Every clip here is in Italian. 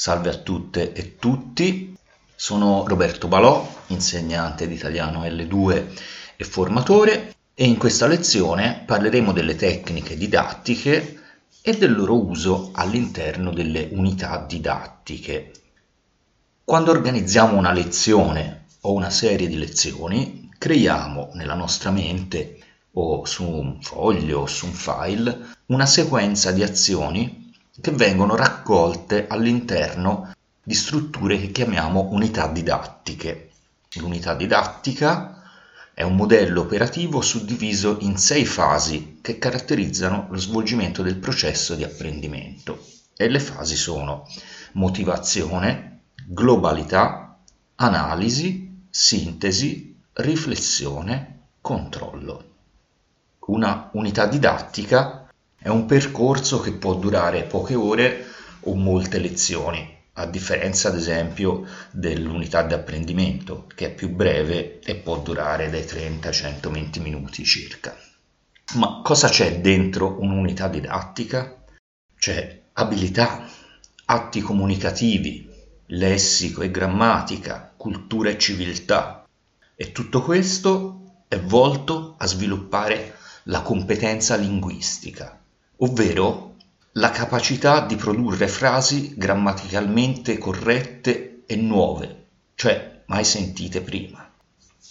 Salve a tutte e tutti, sono Roberto Balò, insegnante di italiano L2 e formatore e in questa lezione parleremo delle tecniche didattiche e del loro uso all'interno delle unità didattiche. Quando organizziamo una lezione o una serie di lezioni, creiamo nella nostra mente o su un foglio o su un file una sequenza di azioni che vengono raccolte all'interno di strutture che chiamiamo unità didattiche. L'unità didattica è un modello operativo suddiviso in sei fasi che caratterizzano lo svolgimento del processo di apprendimento e le fasi sono motivazione, globalità, analisi, sintesi, riflessione, controllo. Una unità didattica è un percorso che può durare poche ore o molte lezioni, a differenza ad esempio dell'unità di apprendimento, che è più breve e può durare dai 30 ai 120 minuti circa. Ma cosa c'è dentro un'unità didattica? C'è abilità, atti comunicativi, lessico e grammatica, cultura e civiltà. E tutto questo è volto a sviluppare la competenza linguistica, ovvero la capacità di produrre frasi grammaticalmente corrette e nuove, cioè mai sentite prima,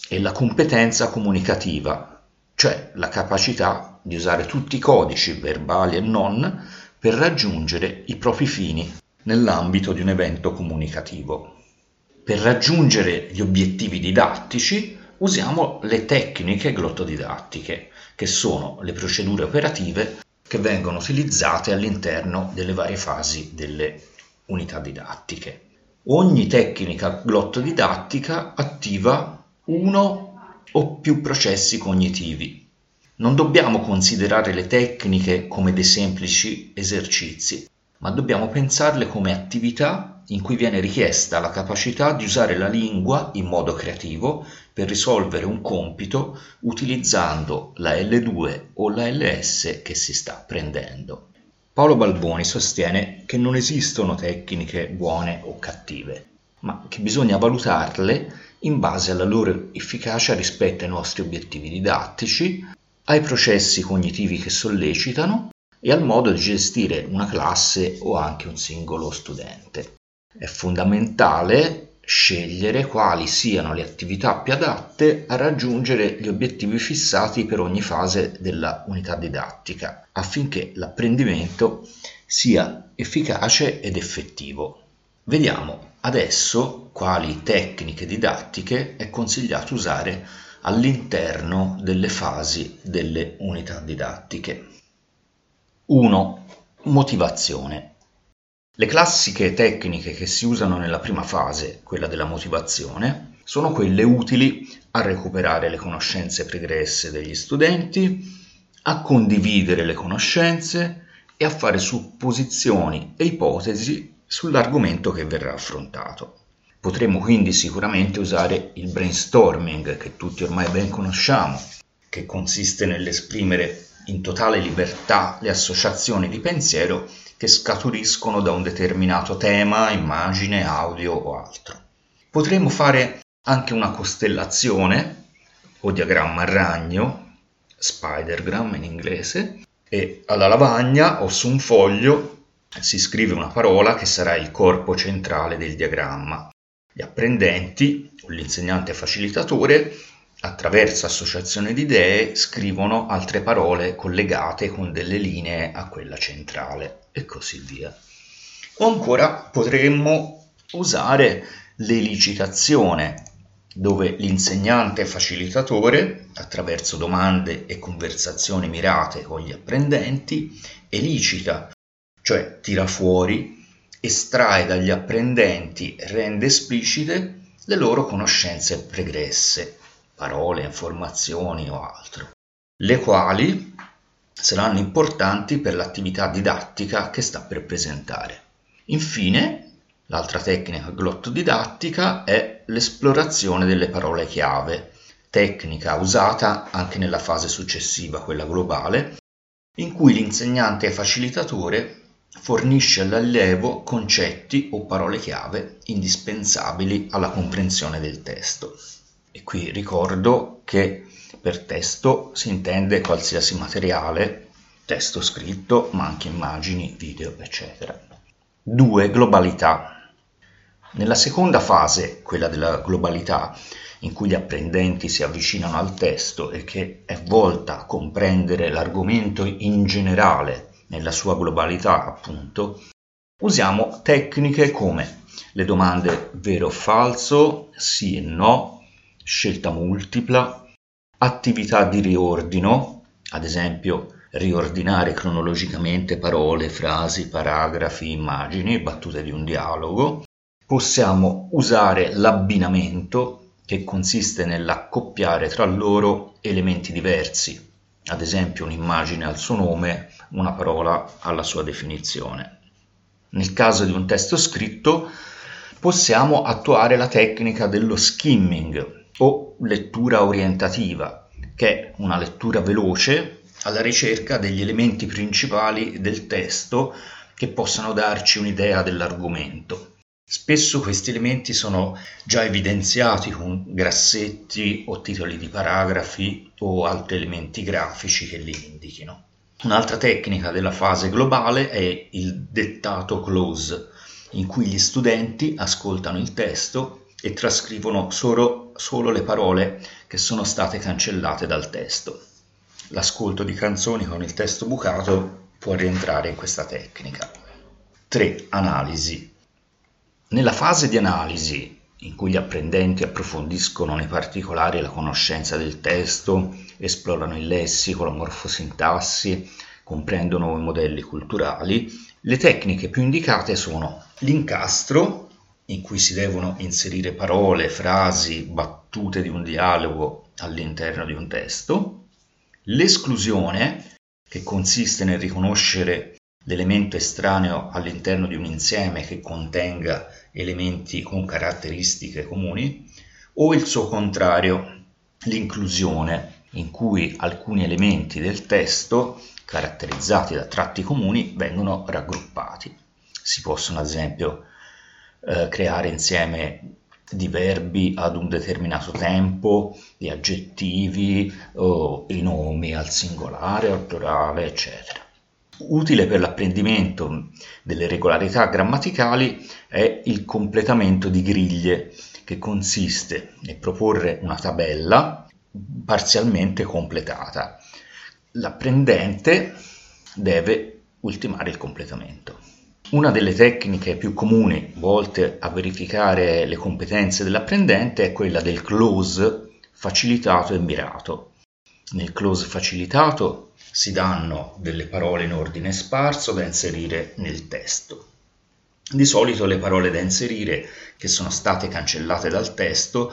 e la competenza comunicativa, cioè la capacità di usare tutti i codici verbali e non per raggiungere i propri fini nell'ambito di un evento comunicativo. Per raggiungere gli obiettivi didattici usiamo le tecniche glottodidattiche, che sono le procedure operative che vengono utilizzate all'interno delle varie fasi delle unità didattiche. Ogni tecnica glottodidattica attiva uno o più processi cognitivi. Non dobbiamo considerare le tecniche come dei semplici esercizi, ma dobbiamo pensarle come attività in cui viene richiesta la capacità di usare la lingua in modo creativo per risolvere un compito utilizzando la L2 o la LS che si sta apprendendo. Paolo Balboni sostiene che non esistono tecniche buone o cattive, ma che bisogna valutarle in base alla loro efficacia rispetto ai nostri obiettivi didattici, ai processi cognitivi che sollecitano e al modo di gestire una classe o anche un singolo studente. È fondamentale scegliere quali siano le attività più adatte a raggiungere gli obiettivi fissati per ogni fase della unità didattica, affinché l'apprendimento sia efficace ed effettivo. Vediamo adesso quali tecniche didattiche è consigliato usare all'interno delle fasi delle unità didattiche. 1. Motivazione. Le classiche tecniche che si usano nella prima fase, quella della motivazione, sono quelle utili a recuperare le conoscenze pregresse degli studenti, a condividere le conoscenze e a fare supposizioni e ipotesi sull'argomento che verrà affrontato. Potremmo quindi sicuramente usare il brainstorming che tutti ormai ben conosciamo, che consiste nell'esprimere in totale libertà le associazioni di pensiero che scaturiscono da un determinato tema, immagine, audio o altro. Potremmo fare anche una costellazione o diagramma a ragno, spidergram in inglese, e alla lavagna o su un foglio si scrive una parola che sarà il corpo centrale del diagramma. Gli apprendenti o l'insegnante facilitatore attraverso associazione di idee scrivono altre parole collegate con delle linee a quella centrale e così via. O ancora potremmo usare l'elicitazione, dove l'insegnante facilitatore, attraverso domande e conversazioni mirate con gli apprendenti, elicita, cioè tira fuori, estrae dagli apprendenti rende esplicite le loro conoscenze pregresse parole, informazioni o altro, le quali saranno importanti per l'attività didattica che sta per presentare. Infine, l'altra tecnica glottodidattica è l'esplorazione delle parole chiave, tecnica usata anche nella fase successiva, quella globale, in cui l'insegnante facilitatore fornisce all'allievo concetti o parole chiave indispensabili alla comprensione del testo. E qui ricordo che per testo si intende qualsiasi materiale, testo scritto, ma anche immagini, video, eccetera. 2. Globalità. Nella seconda fase, quella della globalità, in cui gli apprendenti si avvicinano al testo e che è volta a comprendere l'argomento in generale nella sua globalità, appunto, usiamo tecniche come le domande vero o falso, sì e no, scelta multipla, attività di riordino, ad esempio riordinare cronologicamente parole, frasi, paragrafi, immagini, battute di un dialogo. Possiamo usare l'abbinamento che consiste nell'accoppiare tra loro elementi diversi, ad esempio un'immagine al suo nome, una parola alla sua definizione. Nel caso di un testo scritto possiamo attuare la tecnica dello skimming o lettura orientativa, che è una lettura veloce alla ricerca degli elementi principali del testo che possano darci un'idea dell'argomento. Spesso questi elementi sono già evidenziati con grassetti o titoli di paragrafi o altri elementi grafici che li indichino. Un'altra tecnica della fase globale è il dettato close, in cui gli studenti ascoltano il testo e trascrivono solo, solo le parole che sono state cancellate dal testo. L'ascolto di canzoni con il testo bucato può rientrare in questa tecnica. 3. Analisi. Nella fase di analisi, in cui gli apprendenti approfondiscono nei particolari la conoscenza del testo, esplorano il lessico, la morfosintassi, comprendono i modelli culturali, le tecniche più indicate sono l'incastro, in cui si devono inserire parole, frasi, battute di un dialogo all'interno di un testo, L'esclusione, che consiste nel riconoscere l'elemento estraneo all'interno di un insieme che contenga elementi con caratteristiche comuni, o il suo contrario, l'inclusione, in cui alcuni elementi del testo, caratterizzati da tratti comuni, vengono raggruppati. Si possono ad esempio eh, creare insieme di verbi ad un determinato tempo, di aggettivi o i nomi al singolare, al plurale, eccetera. Utile per l'apprendimento delle regolarità grammaticali è il completamento di griglie, che consiste nel proporre una tabella parzialmente completata. L'apprendente deve ultimare il completamento. Una delle tecniche più comuni volte a verificare le competenze dell'apprendente è quella del close facilitato e mirato. Nel close facilitato si danno delle parole in ordine sparso da inserire nel testo. Di solito le parole da inserire che sono state cancellate dal testo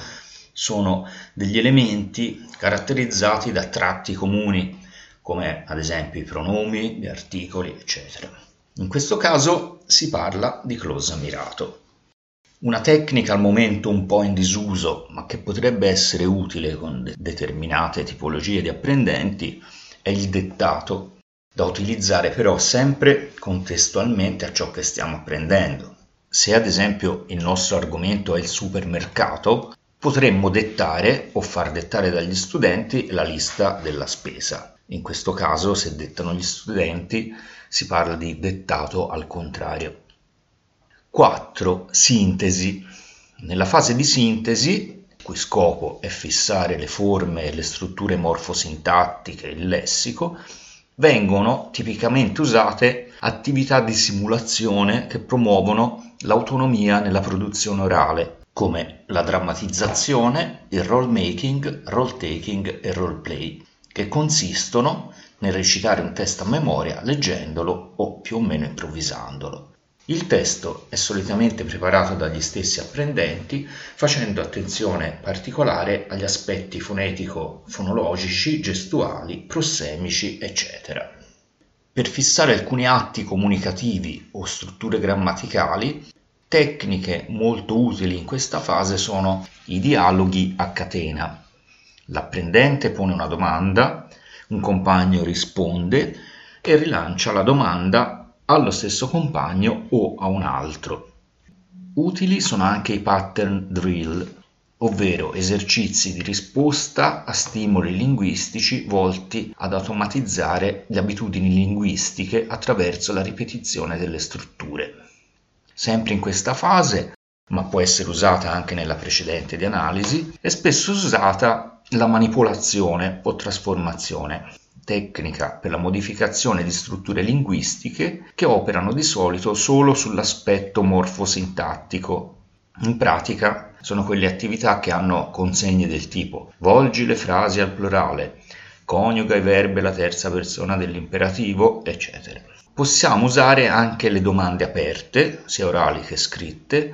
sono degli elementi caratterizzati da tratti comuni, come ad esempio i pronomi, gli articoli, eccetera. In questo caso si parla di close mirato. Una tecnica al momento un po' in disuso, ma che potrebbe essere utile con de- determinate tipologie di apprendenti, è il dettato, da utilizzare però sempre contestualmente a ciò che stiamo apprendendo. Se ad esempio il nostro argomento è il supermercato, potremmo dettare o far dettare dagli studenti la lista della spesa. In questo caso, se dettano gli studenti, si parla di dettato al contrario. 4. Sintesi. Nella fase di sintesi, il cui scopo è fissare le forme e le strutture morfosintattiche, il lessico, vengono tipicamente usate attività di simulazione che promuovono l'autonomia nella produzione orale, come la drammatizzazione, il role making, role taking e role play, che consistono nel recitare un testo a memoria leggendolo o più o meno improvvisandolo. Il testo è solitamente preparato dagli stessi apprendenti facendo attenzione particolare agli aspetti fonetico-fonologici, gestuali, prossemici, eccetera. Per fissare alcuni atti comunicativi o strutture grammaticali, tecniche molto utili in questa fase sono i dialoghi a catena. L'apprendente pone una domanda, un compagno risponde e rilancia la domanda allo stesso compagno o a un altro. Utili sono anche i pattern drill, ovvero esercizi di risposta a stimoli linguistici volti ad automatizzare le abitudini linguistiche attraverso la ripetizione delle strutture. Sempre in questa fase, ma può essere usata anche nella precedente di analisi, è spesso usata la manipolazione o trasformazione, tecnica per la modificazione di strutture linguistiche che operano di solito solo sull'aspetto morfosintattico. In pratica sono quelle attività che hanno consegne del tipo volgi le frasi al plurale, coniuga i verbi alla terza persona dell'imperativo, eccetera. Possiamo usare anche le domande aperte, sia orali che scritte,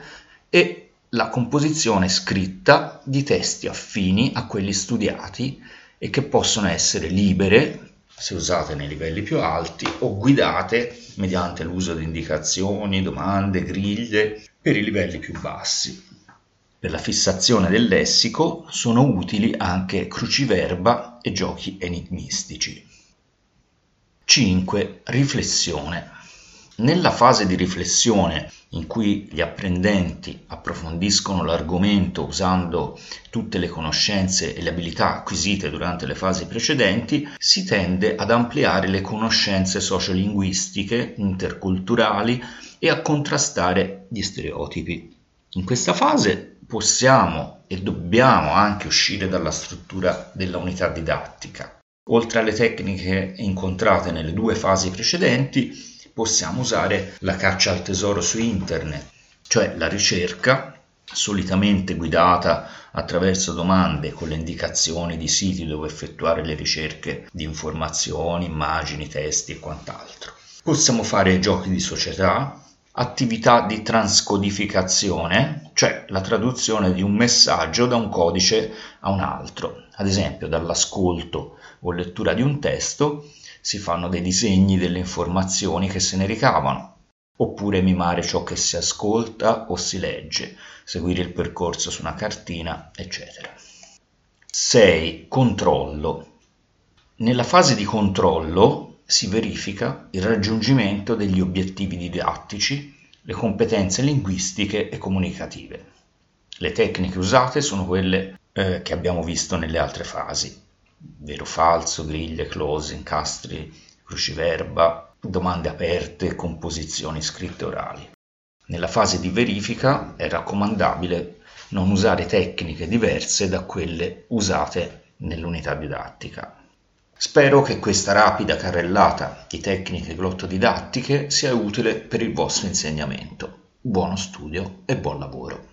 e la composizione scritta di testi affini a quelli studiati e che possono essere libere, se usate nei livelli più alti, o guidate mediante l'uso di indicazioni, domande, griglie per i livelli più bassi. Per la fissazione del lessico sono utili anche cruciverba e giochi enigmistici. 5. Riflessione. Nella fase di riflessione in cui gli apprendenti approfondiscono l'argomento usando tutte le conoscenze e le abilità acquisite durante le fasi precedenti, si tende ad ampliare le conoscenze sociolinguistiche, interculturali e a contrastare gli stereotipi. In questa fase possiamo e dobbiamo anche uscire dalla struttura della unità didattica. Oltre alle tecniche incontrate nelle due fasi precedenti, possiamo usare la caccia al tesoro su internet, cioè la ricerca solitamente guidata attraverso domande con le indicazioni di siti dove effettuare le ricerche di informazioni, immagini, testi e quant'altro. Possiamo fare giochi di società, attività di transcodificazione, cioè la traduzione di un messaggio da un codice a un altro. Ad esempio, dall'ascolto o lettura di un testo si fanno dei disegni delle informazioni che se ne ricavano, oppure mimare ciò che si ascolta o si legge, seguire il percorso su una cartina, eccetera. 6. Controllo. Nella fase di controllo si verifica il raggiungimento degli obiettivi didattici, le competenze linguistiche e comunicative. Le tecniche usate sono quelle eh, che abbiamo visto nelle altre fasi, vero falso, griglie, close, incastri, cruciverba, domande aperte, composizioni scritte orali. Nella fase di verifica è raccomandabile non usare tecniche diverse da quelle usate nell'unità didattica. Spero che questa rapida carrellata di tecniche glottodidattiche sia utile per il vostro insegnamento. Buono studio e buon lavoro.